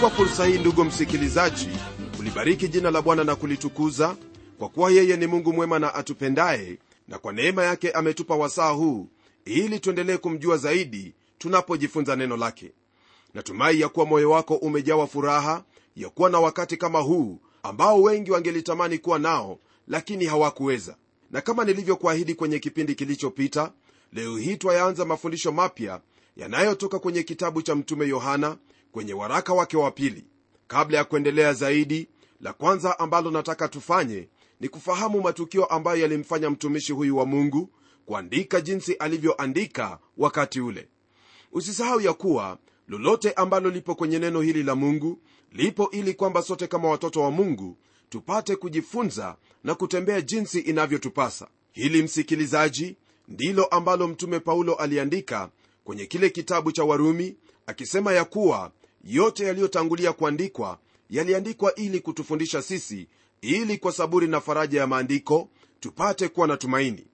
nachukua fursa hii ndugu msikilizaji kulibariki jina la bwana na kulitukuza kwa kuwa yeye ni mungu mwema na atupendaye na kwa neema yake ametupa wasaa huu ili tuendelee kumjua zaidi tunapojifunza neno lake. Natumai ya kuwa moyo wako umejawa furaha ya kuwa na wakati kama huu ambao wengi wangelitamani kuwa nao lakini hawakuweza. Na kama nilivyokuahidi kwenye kipindi kilichopita leo hii twayaanza mafundisho mapya yanayotoka kwenye kitabu cha mtume yohana kwenye waraka wake wa pili. Kabla ya kuendelea zaidi la kwanza ambalo nataka tufanye ni kufahamu matukio ambayo yalimfanya mtumishi huyu wa mungu kuandika jinsi alivyoandika wakati ule. Usisahau ya kuwa lolote ambalo lipo kwenye neno hili la mungu lipo ili kwamba sote kama watoto wa mungu tupate kujifunza na kutembea jinsi inavyotupasa. Hili msikilizaji ndilo ambalo mtume paulo aliandika kwenye kile kitabu cha warumi akisema ya kuwa yote yaliyotangulia kuandikwa yaliandikwa ili kutufundisha sisi ili kwa saburi na faraja ya maandiko tupate kuwa na tumaini.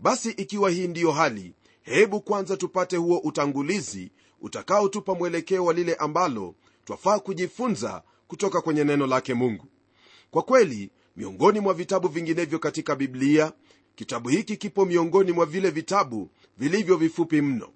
Basi ikiwa hii ndiyo hali hebu kwanza tupate huo utangulizi utakaotupa mwelekeo wa lile ambalo twafaa kujifunza kutoka kwenye neno lake mungu. Kwa kweli miongoni mwa vitabu vinginevyo katika biblia kitabu hiki kipo miongoni mwa vile vitabu vilivyo vifupi mno.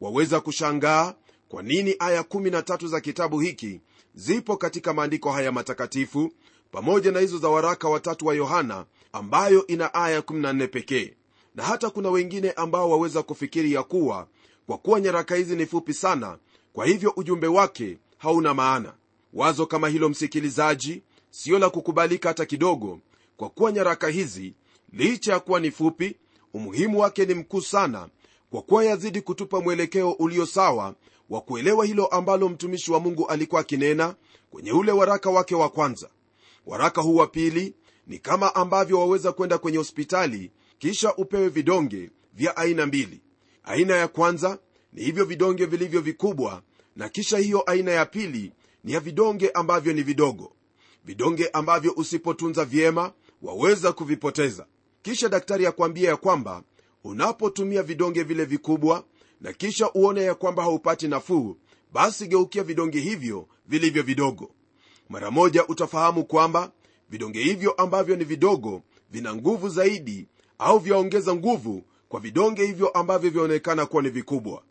Waweza kushangaa kwa nini aya 13 za kitabu hiki zipo katika maandiko haya matakatifu pamoja na hizo za waraka watatu wa yohana ambayo ina aya 14 pekee? Na hata kuna wengine ambao waweza kufikiri ya kuwa kwa kuwa nyaraka hizi ni fupi sana kwa hivyo ujumbe wake hauna maana. Wazo kama hilo msikilizaji siyo la kukubalika hata kidogo kwa kuwa nyaraka hizi licha ya kuwa ni fupi umuhimu wake ni mkuu sana kwa kuwa yazidi kutupa mwelekeo ulio sawa wa kuelewa hilo ambalo mtumishi wa mungu alikuwa akinena kwenye ule waraka wake wa kwanza. Waraka huu wa pili ni kama ambavyo waweza kwenda kwenye hospitali kisha upewe vidonge vya aina mbili. Aina ya kwanza ni hivyo vidonge vilivyo vikubwa na kisha hiyo aina ya pili ni ya vidonge ambavyo ni vidogo. Vidonge ambavyo usipotunza vyema waweza kuvipoteza. Kisha daktari akwambia ya kwamba unapotumia vidonge vile vikubwa na kisha uone ya kwamba haupati nafuu basi geukia vidonge hivyo vilivyo vidogo. Mara moja utafahamu kwamba vidonge hivyo ambavyo ni vidogo vina nguvu zaidi au vyaongeza nguvu kwa vidonge hivyo ambavyo vyaonekana kuwa ni vikubwa.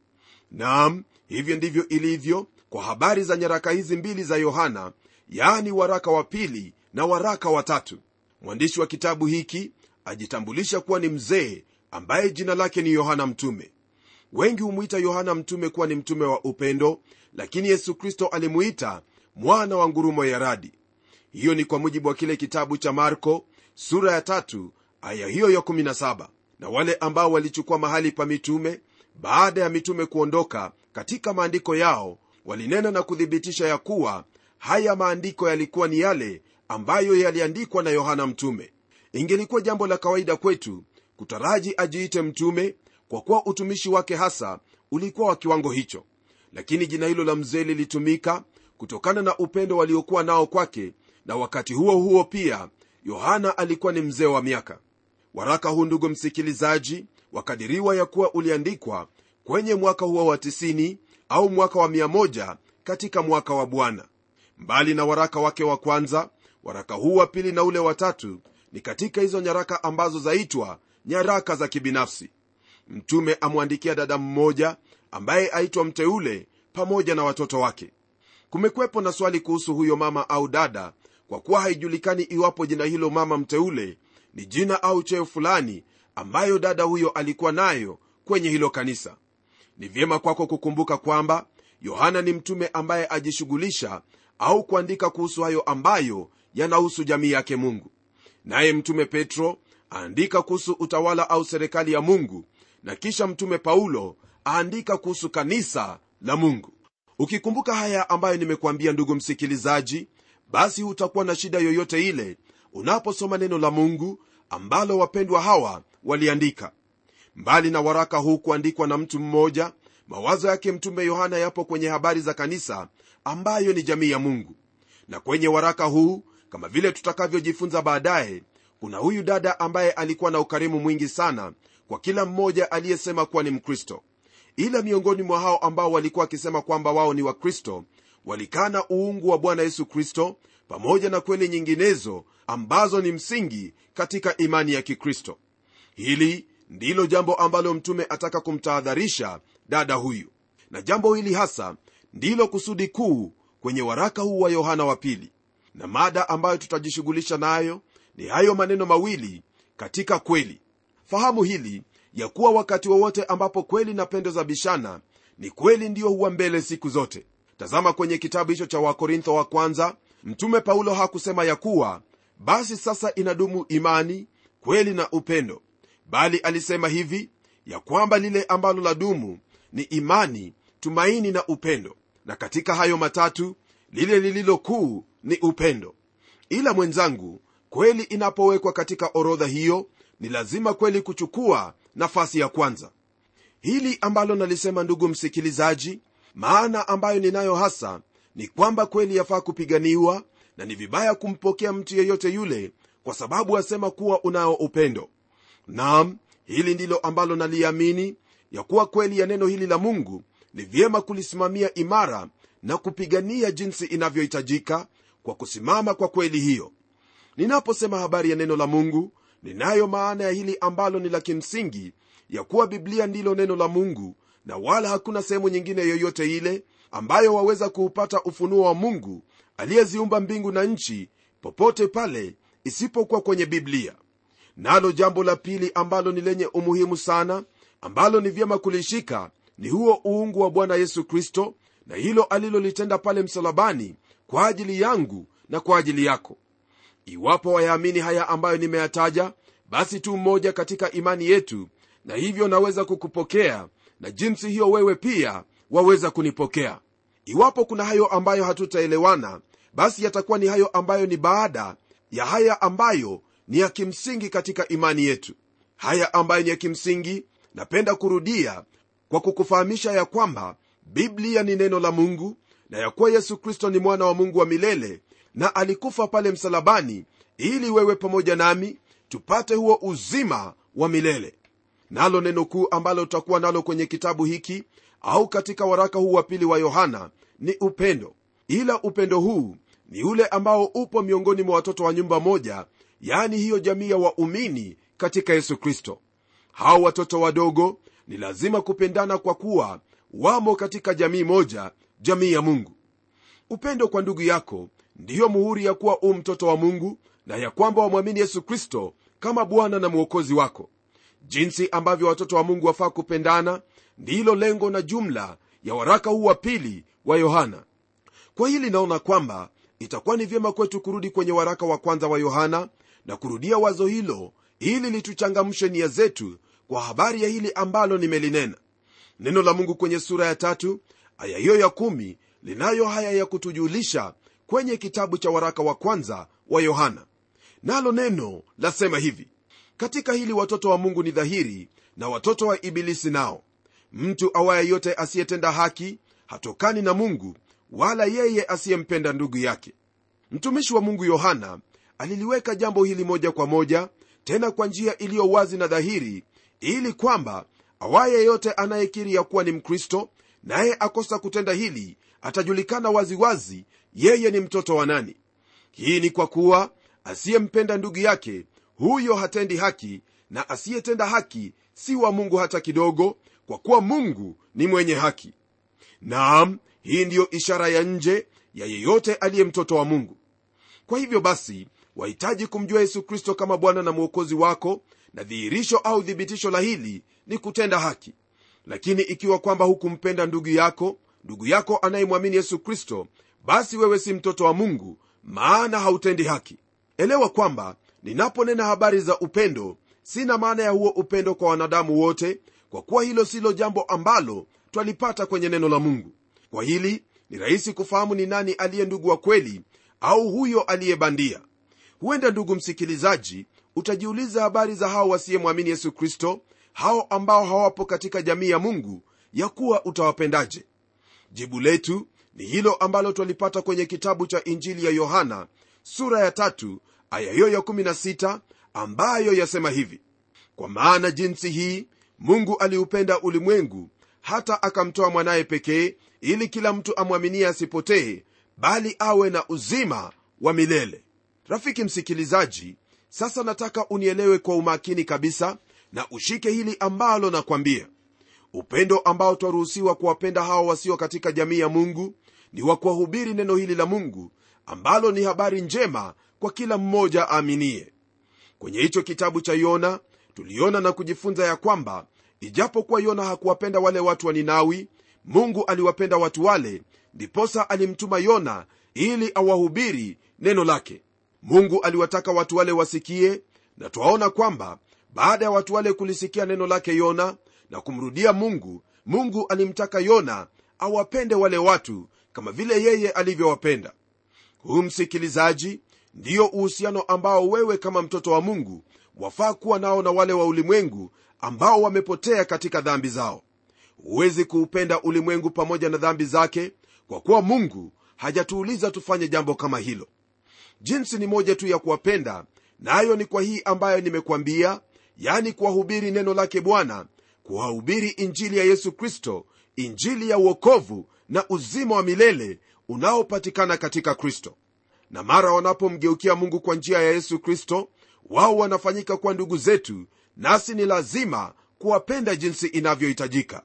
Naam hivyo ndivyo ilivyo kwa habari za nyaraka hizi mbili za yohana yaani waraka wa pili na waraka wa tatu. Mwandishi wa kitabu hiki ajitambulisha kuwa ni mzee ambaye jina lake ni yohana mtume. Wengi humwita yohana mtume kuwa ni mtume wa upendo lakini yesu kristo alimuita mwana wa ngurumo ya radi. Hiyo ni kwa mujibu wa kile kitabu cha marko sura ya tatu aya hiyo ya 17 na wale ambao walichukua mahali pa mitume baada ya mitume kuondoka katika maandiko yao walinena na kuthibitisha ya kuwa haya maandiko yalikuwa ni yale ambayo yaliandikwa na yohana mtume. Ingelikuwa jambo la kawaida kwetu kutaraji ajiite mtume kwa kuwa utumishi wake hasa ulikuwa wa kiwango hicho. Lakini jina hilo la mzee lilitumika kutokana na upendo waliokuwa nao kwake na wakati huo huo pia yohana alikuwa ni mzee wa miaka. Waraka huu ndugu msikilizaji wakadiriwa ya kuwa uliandikwa kwenye mwaka huo wa 90 au mwaka wa 1 katika mwaka wa bwana. Mbali na waraka wake wa kwanza waraka huu wa pili na ule wa tatu ni katika hizo nyaraka ambazo zaitwa nyaraka za kibinafsi. Mtume amwandikia dada mmoja ambaye aitwa mteule pamoja na watoto wake. Kumekwepo na swali kuhusu huyo mama au dada kwa kuwa haijulikani iwapo jina hilo mama mteule ni jina au cheo fulani ambayo dada huyo alikuwa nayo kwenye hilo kanisa. Ni vyema kwako kukumbuka kwamba yohana ni mtume ambaye ajishughulisha au kuandika kuhusu hayo ambayo yanahusu jamii yake mungu. Naye mtume petro aandika kuhusu utawala au serikali ya mungu na kisha mtume paulo aandika kuhusu kanisa la mungu. Ukikumbuka haya ambayo nimekuambia ndugu msikilizaji basi hutakuwa na shida yoyote ile unaposoma neno la mungu ambalo wapendwa hawa waliandika. Mbali na waraka huu kuandikwa na mtu mmoja mawazo yake mtume yohana yapo kwenye habari za kanisa ambayo ni jamii ya mungu. Na kwenye waraka huu kama vile tutakavyojifunza baadaye kuna huyu dada ambaye alikuwa na ukarimu mwingi sana kwa kila mmoja aliyesema kuwa ni mkristo. Ila miongoni mwa hao ambao walikuwa wakisema kwamba wao ni wakristo walikana uungu wa bwana yesu kristo pamoja na kweli nyinginezo ambazo ni msingi katika imani ya kikristo. Hili ndilo jambo ambalo mtume ataka kumtahadharisha dada huyu. Na jambo hili hasa ndilo kusudi kuu kwenye waraka huu wa yohana wa pili. Na mada ambayo tutajishughulisha nayo ni hayo maneno mawili katika kweli. Fahamu hili ya kuwa wakati wowote ambapo kweli na pendo za bishana ni kweli ndiyo huwa mbele siku zote. Tazama kwenye kitabu hicho cha wakorintho wa kwanza. Mtume paulo hakusema ya kuwa basi sasa inadumu imani kweli na upendo. Bali alisema hivi ya kwamba lile ambalo la dumu ni imani tumaini na upendo. Na katika hayo matatu lile lililo kuu ni upendo. Ila mwenzangu kweli inapowekwa katika orodha hiyo ni lazima kweli kuchukua nafasi ya kwanza. Hili ambalo nalisema ndugu msikilizaji maana ambayo ninayo hasa ni kwamba kweli yafaa kupiganiwa na ni vibaya kumpokea mtu yeyote yule kwa sababu asema kuwa unao upendo. Nam hili ndilo ambalo naliamini ya kuwa kweli ya neno hili la mungu ni vyema kulisimamia imara na kupigania jinsi inavyohitajika kwa kusimama kwa kweli hiyo ninaposema habari ya neno la mungu ninayo maana ya hili ambalo ni la kimsingi ya kuwa biblia ndilo neno la mungu na wala hakuna sehemu nyingine yoyote ile ambayo waweza kuupata ufunuo wa mungu aliyeziumba mbingu na nchi popote pale isipokuwa kwenye biblia. Nalo jambo la pili ambalo ni lenye umuhimu sana ambalo ni vyema kulishika ni huo uungu wa bwana yesu kristo na hilo alilolitenda pale msalabani kwa ajili yangu na kwa ajili yako iwapo wayaamini haya ambayo nimeyataja basi tu mmoja katika imani yetu na hivyo naweza kukupokea na jinsi hiyo wewe pia waweza kunipokea. Iwapo kuna hayo ambayo hatutaelewana basi yatakuwa ni hayo ambayo ni baada ya haya ambayo ni ya kimsingi katika imani yetu. Haya ambayo ni ya kimsingi napenda kurudia kwa kukufahamisha ya kwamba biblia ni neno la mungu na ya kuwa yesu kristo ni mwana wa mungu wa milele na alikufa pale msalabani ili wewe pamoja nami tupate huo uzima wa milele. Nalo neno kuu ambalo tutakuwa nalo kwenye kitabu hiki au katika waraka huu wa pili wa yohana ni upendo. Ila upendo huu ni ule ambao upo miongoni mwa watoto wa nyumba moja yaani hiyo jamii ya waumini katika yesu kristo. Hao watoto wadogo ni lazima kupendana kwa kuwa wamo katika jamii moja jamii ya mungu. Upendo kwa ndugu yako ndiyo muhuri ya kuwa u mtoto wa mungu na ya kwamba wamwamini yesu kristo kama bwana na mwokozi wako. Jinsi ambavyo watoto wa mungu wafaa kupendana ndilo lengo na jumla ya waraka huu wa pili wa yohana. Kwa hili naona kwamba itakuwa ni vyema kwetu kurudi kwenye waraka wa kwanza wa yohana na kurudia wazo hilo ili lituchangamshe nia zetu kwa habari ya hili ambalo nimelinena. Neno la mungu kwenye sura ya tatu aya hiyo ya kumi linayo haya ya kutujulisha kwenye kitabu cha waraka wa kwanza wa yohana. Nalo neno lasema hivi katika hili watoto wa mungu ni dhahiri na watoto wa ibilisi nao. Mtu awaye yote asiyetenda haki hatokani na mungu wala yeye asiyempenda ndugu yake. Mtumishi wa mungu yohana aliliweka jambo hili moja kwa moja tena kwa njia iliyo wazi na dhahiri ili kwamba awaye yeyote anayekiri ya kuwa ni mkristo naye akosa kutenda hili atajulikana waziwazi wazi yeye ni mtoto wa nani? Hii ni kwa kuwa asiyempenda ndugu yake huyo hatendi haki na asiyetenda haki si wa mungu hata kidogo kwa kuwa mungu ni mwenye haki. Naam hii ndiyo ishara ya nje ya yeyote aliye mtoto wa mungu. Kwa hivyo basi wahitaji kumjua yesu kristo kama bwana na mwokozi wako na dhihirisho au thibitisho la hili ni kutenda haki. Lakini ikiwa kwamba hukumpenda ndugu yako ndugu yako anayemwamini yesu kristo basi wewe si mtoto wa mungu maana hautendi haki. Elewa kwamba ninaponena habari za upendo sina maana ya huo upendo kwa wanadamu wote kwa kuwa hilo silo jambo ambalo twalipata kwenye neno la mungu. Kwa hili ni rahisi kufahamu ni nani aliye ndugu wa kweli au huyo aliyebandia. Huenda ndugu msikilizaji utajiuliza habari za hao wasiyemwamini yesu kristo hao ambao hawapo katika jamii ya mungu ya kuwa utawapendaje. Jibu letu ni hilo ambalo twalipata kwenye kitabu cha injili ya yohana sura ya tatu aya ya 16 ambayo yasema hivi. Kwa maana jinsi hii mungu aliupenda ulimwengu hata akamtoa mwanaye pekee ili kila mtu amwaminie asipotee bali awe na uzima wa milele. Rafiki msikilizaji sasa nataka unielewe kwa umakini kabisa na ushike hili ambalo nakwambia. Upendo ambao twaruhusiwa kuwapenda hawa wasio katika jamii ya mungu ni wa kuwahubiri neno hili la mungu ambalo ni habari njema kwa kila mmoja aaminie. Kwenye hicho kitabu cha yona tuliona na kujifunza ya kwamba ijapokuwa yona hakuwapenda wale watu wa ninawi mungu aliwapenda watu wale ndiposa alimtuma yona ili awahubiri neno lake. Mungu aliwataka watu wale wasikie na twaona kwamba baada ya watu wale kulisikia neno lake yona na kumrudia mungu mungu alimtaka yona awapende wale watu kama vile yeye alivyowapenda. Huu msikilizaji ndiyo uhusiano ambao wewe kama mtoto wa mungu wafaa kuwa nao na wale wa ulimwengu ambao wamepotea katika dhambi zao. Huwezi kuupenda ulimwengu pamoja na dhambi zake kwa kuwa mungu hajatuuliza tufanye jambo kama hilo. Jinsi ni moja tu ya kuwapenda nayo na ni kwa hii ambayo nimekwambia yani kuwahubiri neno lake bwana kuwahubiri injili ya yesu kristo injili ya uokovu na uzima wa milele unaopatikana katika kristo. Na mara wanapomgeukia mungu kwa njia ya yesu kristo wao wanafanyika kuwa ndugu zetu nasi ni lazima kuwapenda jinsi inavyohitajika.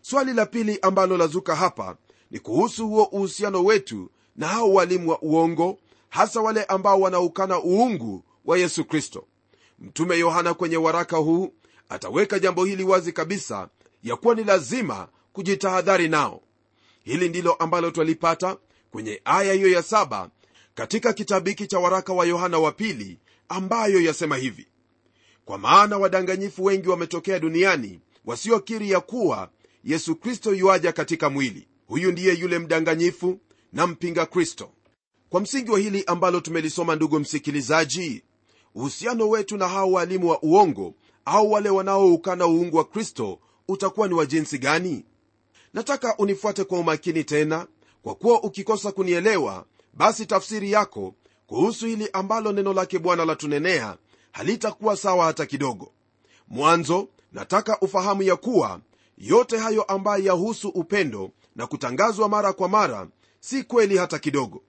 Swali la pili ambalo lazuka hapa ni kuhusu huo uhusiano wetu na hao walimu wa uongo hasa wale ambao wanaukana uungu wa yesu kristo. Mtume yohana kwenye waraka huu ataweka jambo hili wazi kabisa ya kuwa ni lazima kujitahadhari nao hili ndilo ambalo twalipata kwenye aya hiyo ya saba katika kitabu hiki cha waraka wa yohana wa pili ambayo yasema hivi. Kwa maana wadanganyifu wengi wametokea duniani wasiokiri ya kuwa yesu kristo yuaja katika mwili. Huyu ndiye yule mdanganyifu na mpinga kristo. Kwa msingi wa hili ambalo tumelisoma ndugu msikilizaji uhusiano wetu na hao waalimu wa uongo au wale wanaoukana uungu wa kristo utakuwa ni wa jinsi gani nataka unifuate kwa umakini tena. Kwa kuwa ukikosa kunielewa basi tafsiri yako kuhusu hili ambalo neno lake bwana latunenea halitakuwa sawa hata kidogo. Mwanzo nataka ufahamu ya kuwa yote hayo ambayo yahusu upendo na kutangazwa mara kwa mara si kweli hata kidogo.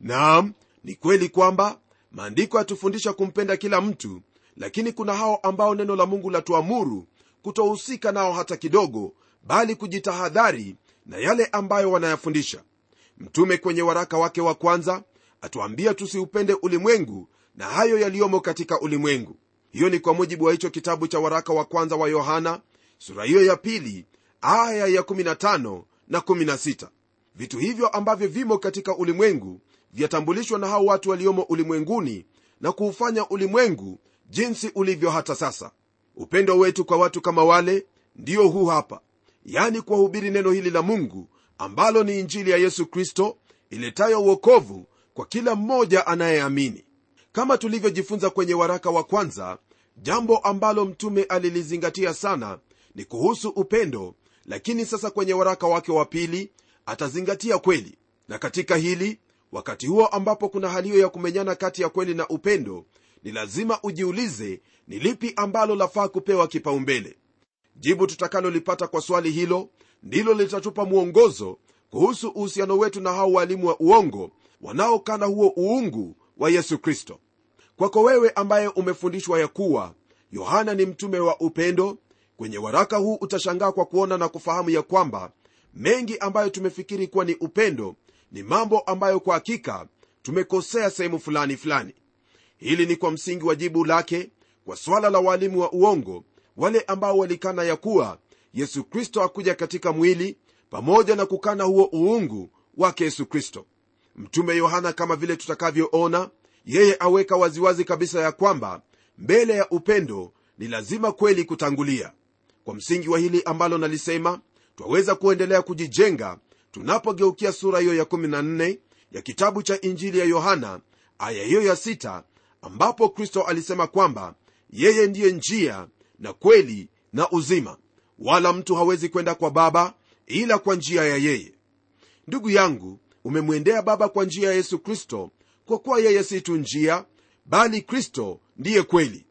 Naam ni kweli kwamba maandiko yatufundisha kumpenda kila mtu lakini kuna hao ambao neno la mungu latuamuru kutohusika nao hata kidogo bali kujitahadhari na yale ambayo wanayafundisha. Mtume kwenye waraka wake wa kwanza atuambia tusiupende ulimwengu na hayo yaliyomo katika ulimwengu. Hiyo ni kwa mujibu wa hicho kitabu cha waraka wa kwanza wa yohana sura hiyo ya pili aya ya 15 na 16 vitu hivyo ambavyo vimo katika ulimwengu vyatambulishwa na hao watu waliomo ulimwenguni na kuufanya ulimwengu jinsi ulivyo hata sasa. Upendo wetu kwa watu kama wale ndio huu hapa yani kuwahubiri neno hili la mungu ambalo ni injili ya yesu kristo iletayo uokovu kwa kila mmoja anayeamini. Kama tulivyojifunza kwenye waraka wa kwanza jambo ambalo mtume alilizingatia sana ni kuhusu upendo lakini sasa kwenye waraka wake wa pili atazingatia kweli. Na katika hili wakati huo ambapo kuna hali hiyo ya kumenyana kati ya kweli na upendo ni lazima ujiulize ni lipi ambalo lafaa kupewa kipaumbele jibu tutakalolipata kwa swali hilo ndilo litatupa mwongozo kuhusu uhusiano wetu na hao walimu wa uongo wanaokana huo uungu wa yesu kristo. Kwako wewe ambaye umefundishwa ya kuwa yohana ni mtume wa upendo kwenye waraka huu utashangaa kwa kuona na kufahamu ya kwamba mengi ambayo tumefikiri kuwa ni upendo ni mambo ambayo kwa hakika tumekosea sehemu fulani fulani. Hili ni kwa msingi wa jibu lake kwa swala la waalimu wa uongo wale ambao walikana ya kuwa yesu kristo akuja katika mwili pamoja na kukana huo uungu wake yesu kristo. Mtume yohana kama vile tutakavyoona yeye aweka waziwazi kabisa ya kwamba mbele ya upendo ni lazima kweli kutangulia. Kwa msingi wa hili ambalo nalisema twaweza kuendelea kujijenga tunapogeukia sura hiyo ya 14 ya kitabu cha injili ya yohana aya hiyo ya 6 ambapo kristo alisema kwamba yeye ndiye njia na kweli na uzima. Wala mtu hawezi kwenda kwa baba ila kwa njia ya yeye. Ndugu yangu umemwendea baba kwa njia ya yesu kristo kwa kuwa yeye si tu njia bali kristo ndiye kweli.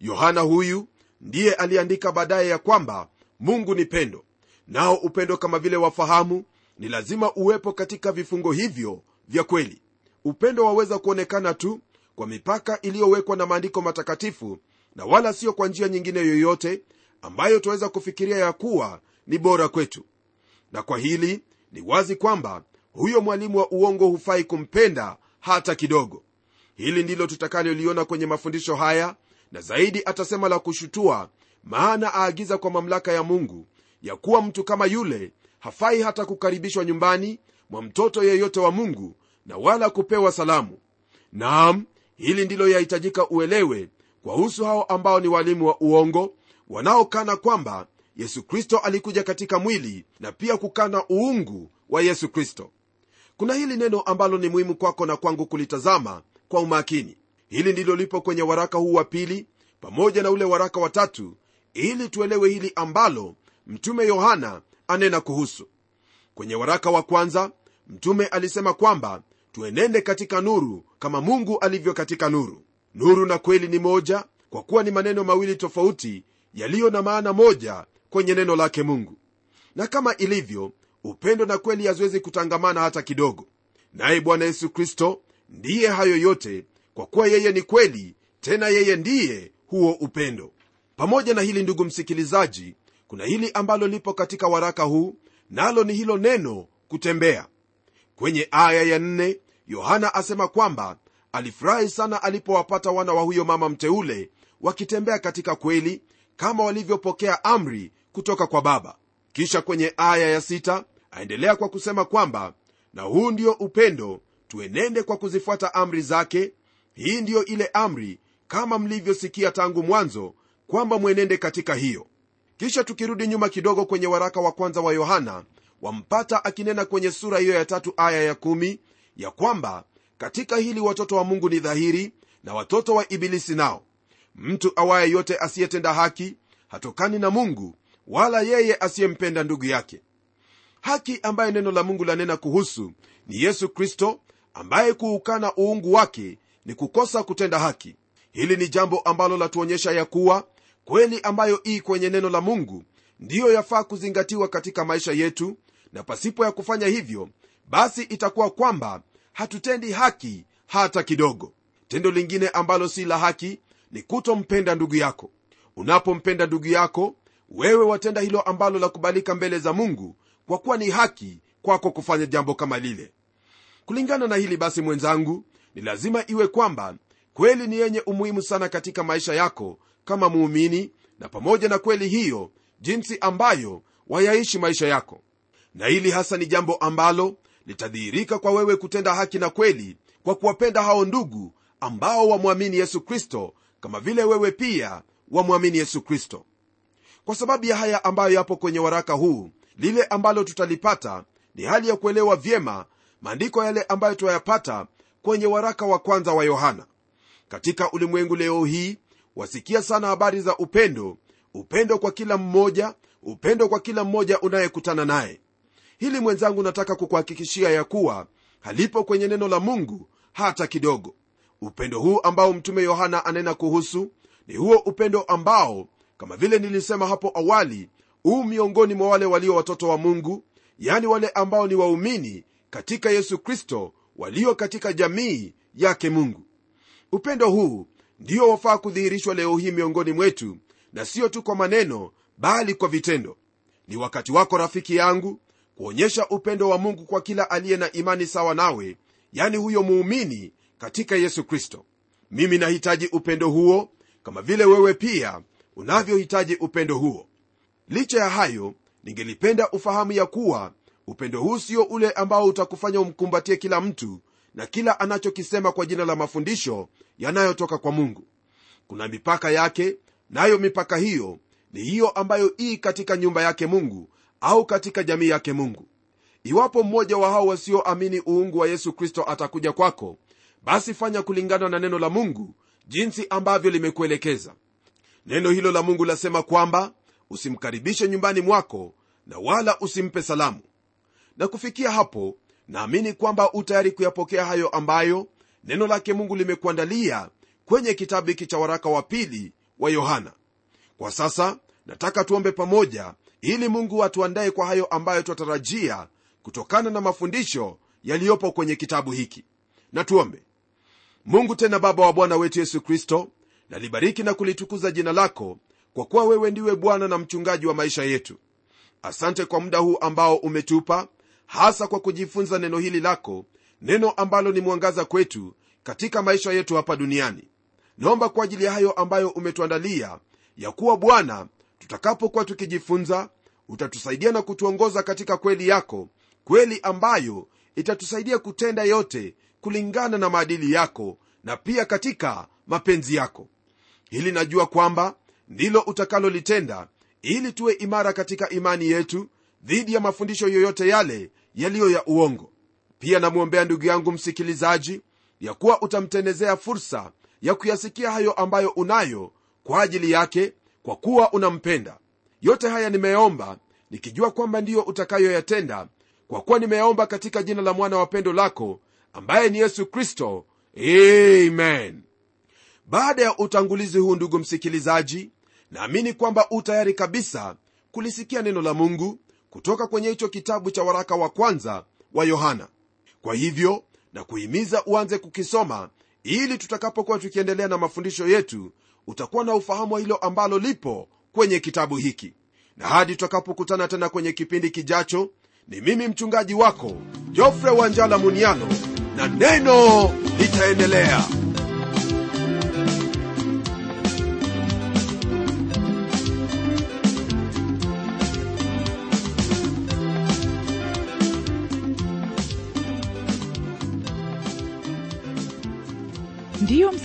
Yohana huyu ndiye aliandika baadaye ya kwamba mungu ni pendo. Nao upendo kama vile wafahamu ni lazima uwepo katika vifungo hivyo vya kweli. Upendo waweza kuonekana tu kwa mipaka iliyowekwa na maandiko matakatifu na wala sio kwa njia nyingine yoyote ambayo twaweza kufikiria ya kuwa ni bora kwetu. Na kwa hili ni wazi kwamba huyo mwalimu wa uongo hufai kumpenda hata kidogo. Hili ndilo tutakaloliona kwenye mafundisho haya na zaidi atasema la kushutua maana aagiza kwa mamlaka ya mungu ya kuwa mtu kama yule hafai hata kukaribishwa nyumbani mwa mtoto yeyote wa mungu na wala kupewa salamu. Naam hili ndilo yahitajika uelewe kwahusu hao ambao ni walimu wa uongo wanaokana kwamba yesu kristo alikuja katika mwili na pia kukana uungu wa yesu kristo. Kuna hili neno ambalo ni muhimu kwako na kwangu kulitazama kwa umakini. Hili ndilo lipo kwenye waraka huu wa pili pamoja na ule waraka wa tatu ili tuelewe hili ambalo mtume yohana anena kuhusu. Kwenye waraka wa kwanza mtume alisema kwamba tuenende katika nuru kama mungu alivyo katika nuru nuru na kweli ni moja kwa kuwa ni maneno mawili tofauti yaliyo na maana moja kwenye neno lake mungu. Na kama ilivyo upendo na kweli haziwezi kutangamana hata kidogo. Naye bwana yesu kristo ndiye hayo yote kwa kuwa yeye ni kweli tena yeye ndiye huo upendo. Pamoja na hili ndugu msikilizaji kuna hili ambalo lipo katika waraka huu nalo ni hilo neno kutembea. Kwenye aya ya nne yohana asema kwamba alifurahi sana alipowapata wana wa huyo mama mteule wakitembea katika kweli kama walivyopokea amri kutoka kwa baba. Kisha kwenye aya ya sita aendelea kwa kusema kwamba na huu ndio upendo tuenende kwa kuzifuata amri zake. Hii ndiyo ile amri kama mlivyosikia tangu mwanzo kwamba mwenende katika hiyo. Kisha tukirudi nyuma kidogo kwenye waraka wa kwanza wa yohana wampata akinena kwenye sura hiyo ya tatu aya ya kumi ya kwamba katika hili watoto wa mungu ni dhahiri na watoto wa ibilisi nao. Mtu awaye yote asiyetenda haki hatokani na mungu wala yeye asiyempenda ndugu yake. Haki ambaye neno la mungu lanena kuhusu ni yesu kristo ambaye kuukana uungu wake ni kukosa kutenda haki. Hili ni jambo ambalo latuonyesha ya kuwa kweli ambayo ii kwenye neno la mungu ndiyo yafaa kuzingatiwa katika maisha yetu na pasipo ya kufanya hivyo basi itakuwa kwamba hatutendi haki hata kidogo. Tendo lingine ambalo si la haki ni kutompenda ndugu yako. Unapompenda ndugu yako wewe watenda hilo ambalo la kubalika mbele za mungu kwa kuwa ni haki kwako kufanya jambo kama lile. Kulingana na hili basi mwenzangu ni lazima iwe kwamba kweli ni yenye umuhimu sana katika maisha yako kama muumini na pamoja na kweli hiyo jinsi ambayo wayaishi maisha yako. Na hili hasa ni jambo ambalo litadhihirika kwa wewe kutenda haki na kweli kwa kuwapenda hao ndugu ambao wamwamini yesu kristo kama vile wewe pia wamwamini yesu kristo. Kwa sababu ya haya ambayo yapo kwenye waraka huu lile ambalo tutalipata ni hali ya kuelewa vyema maandiko yale ambayo twayapata kwenye waraka wa kwanza wa yohana. Katika ulimwengu leo hii wasikia sana habari za upendo upendo kwa kila mmoja upendo kwa kila mmoja unayekutana naye hili mwenzangu nataka kukuhakikishia ya kuwa halipo kwenye neno la mungu hata kidogo. Upendo huu ambao mtume yohana anena kuhusu ni huo upendo ambao kama vile nilisema hapo awali huu miongoni mwa wale walio watoto wa mungu yani wale ambao ni waumini katika yesu kristo walio katika jamii yake mungu. Upendo huu ndio wafaa kudhihirishwa leo hii miongoni mwetu na sio tu kwa maneno bali kwa vitendo. Ni wakati wako rafiki yangu kuonyesha upendo wa mungu kwa kila aliye na imani sawa nawe yani huyo muumini katika yesu kristo. Mimi nahitaji upendo huo kama vile wewe pia unavyohitaji upendo huo. Licha ya hayo ningelipenda ufahamu ya kuwa upendo huu sio ule ambao utakufanya umkumbatie kila mtu na kila anachokisema kwa jina la mafundisho yanayotoka kwa mungu. Kuna mipaka yake nayo mipaka hiyo ni hiyo ambayo ii katika nyumba yake mungu au katika jamii yake mungu. Iwapo mmoja wa hao wasioamini uungu wa yesu kristo atakuja kwako basi fanya kulingana na neno la mungu jinsi ambavyo limekuelekeza. Neno hilo la mungu lasema kwamba usimkaribishe nyumbani mwako na wala usimpe salamu. Na kufikia hapo naamini kwamba utayari kuyapokea hayo ambayo neno lake mungu limekuandalia kwenye kitabu hiki cha waraka wa pili wa yohana. Kwa sasa nataka tuombe pamoja ili mungu atuandaye kwa hayo ambayo twatarajia kutokana na mafundisho yaliyopo kwenye kitabu hiki. Na tuombe. Mungu tena baba wa bwana wetu yesu kristo nalibariki na kulitukuza jina lako kwa kuwa wewe ndiwe bwana na mchungaji wa maisha yetu. Asante kwa muda huu ambao umetupa hasa kwa kujifunza neno hili lako neno ambalo ni mwangaza kwetu katika maisha yetu hapa duniani. Naomba kwa ajili ya hayo ambayo umetuandalia ya kuwa bwana tutakapokuwa tukijifunza utatusaidia na kutuongoza katika kweli yako kweli ambayo itatusaidia kutenda yote kulingana na maadili yako na pia katika mapenzi yako. Hili najua kwamba ndilo utakalolitenda ili tuwe imara katika imani yetu dhidi ya mafundisho yoyote yale yaliyo ya uongo. Pia namwombea ndugu yangu msikilizaji ya kuwa utamtendezea fursa ya kuyasikia hayo ambayo unayo kwa ajili yake kwa kuwa unampenda. Yote haya nimeyaomba nikijua kwamba ndiyo utakayoyatenda kwa kuwa nimeyaomba katika jina la mwana wa pendo lako ambaye ni yesu kristo. Amen. Baada ya utangulizi huu ndugu msikilizaji naamini kwamba u tayari kabisa kulisikia neno la mungu kutoka kwenye hicho kitabu cha waraka wa kwanza wa yohana. Kwa hivyo na kuhimiza uanze kukisoma ili tutakapokuwa tukiendelea na mafundisho yetu utakuwa na ufahamu wa hilo ambalo lipo kwenye kitabu hiki. Na hadi tutakapokutana tena kwenye kipindi kijacho ni mimi mchungaji wako jofre wanjala munialo na neno litaendelea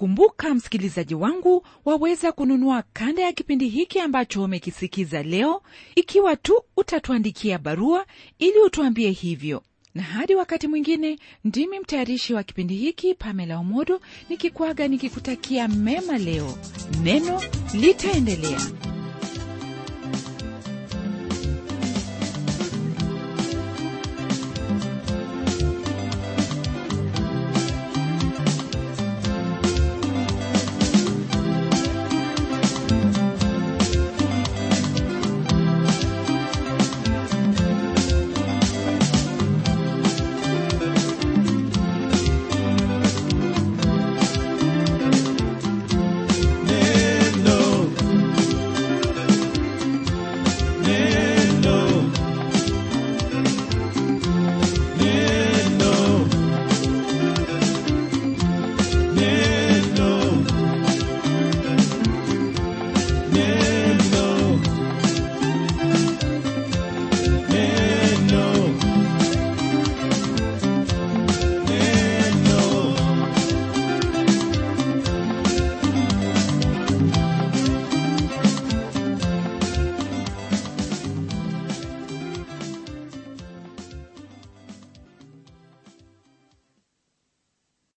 kumbuka msikilizaji wangu waweza kununua kanda ya kipindi hiki ambacho umekisikiza leo. Ikiwa tu utatuandikia barua ili utuambie hivyo. Na hadi wakati mwingine ndimi mtayarishi wa kipindi hiki pamela omodo nikikwaga nikikutakia mema leo. Neno litaendelea